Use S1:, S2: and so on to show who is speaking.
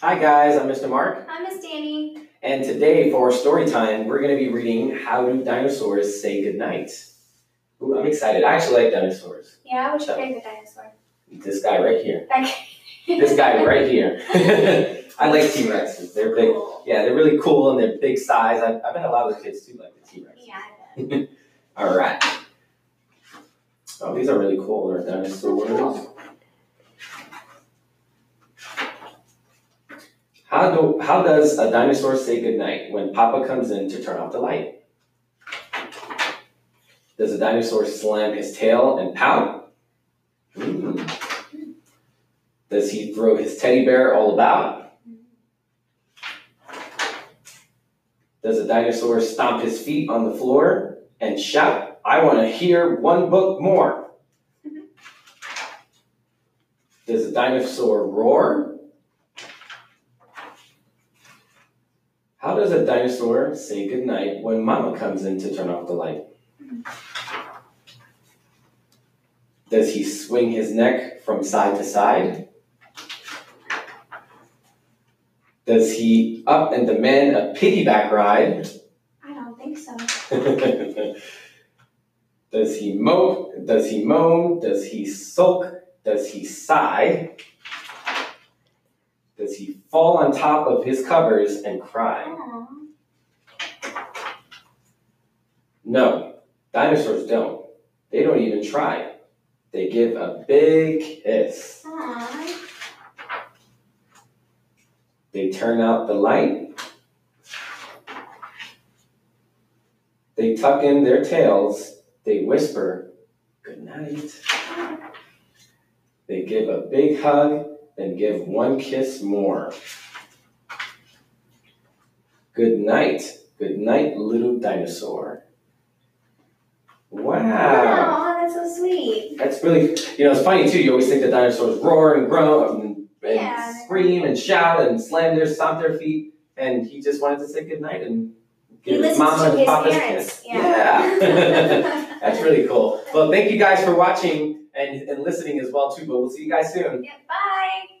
S1: Hi guys, I'm Mr. Mark,
S2: Hi, Miss Danny.
S1: and today for story time, we're going to be reading How Do Dinosaurs Say Goodnight? Ooh, I'm excited. I actually like dinosaurs.
S2: Yeah, what's your favorite dinosaur?
S1: This guy right here.
S2: Okay.
S1: This guy right here. I like T Rexes. They're big.
S2: Cool.
S1: Yeah, they're really cool and they're big size. I, I bet a lot of the kids too like the T Rex.
S2: Yeah, I bet.
S1: All right. Oh, these are really cool. They're dinosaurs. How do how does a dinosaur say goodnight when Papa comes in to turn off the light? Does a dinosaur slam his tail and pout? Hmm. Does he throw his teddy bear all about? Does a dinosaur stomp his feet on the floor and shout, I want to hear one book more? Does a dinosaur roar? How does a dinosaur say goodnight when mama comes in to turn off the light? Does he swing his neck from side to side? Does he up and demand a piggyback ride?
S2: I don't think so.
S1: does he mope? Does he moan? Does he sulk? Does he sigh? He fall on top of his covers and cry?
S2: Aw.
S1: No, dinosaurs don't. They don't even try. They give a big kiss.
S2: Aw.
S1: They turn out the light. They tuck in their tails. They whisper, Good night. They give a big hug, then give one kiss more. Good night. Good night, little dinosaur. Wow.
S2: Aw, that's so sweet.
S1: That's really, you know, it's funny too. You always think the dinosaurs roar and groan and, and
S2: Yeah.
S1: scream and shout and slam their, stomp their feet. And he just wanted to say good night
S2: and
S1: give his mama and papa's kiss.
S2: Yeah.
S1: That's really cool. Well, thank you guys for watching and, and listening as well too. But we'll see you guys soon.
S2: Yeah, bye.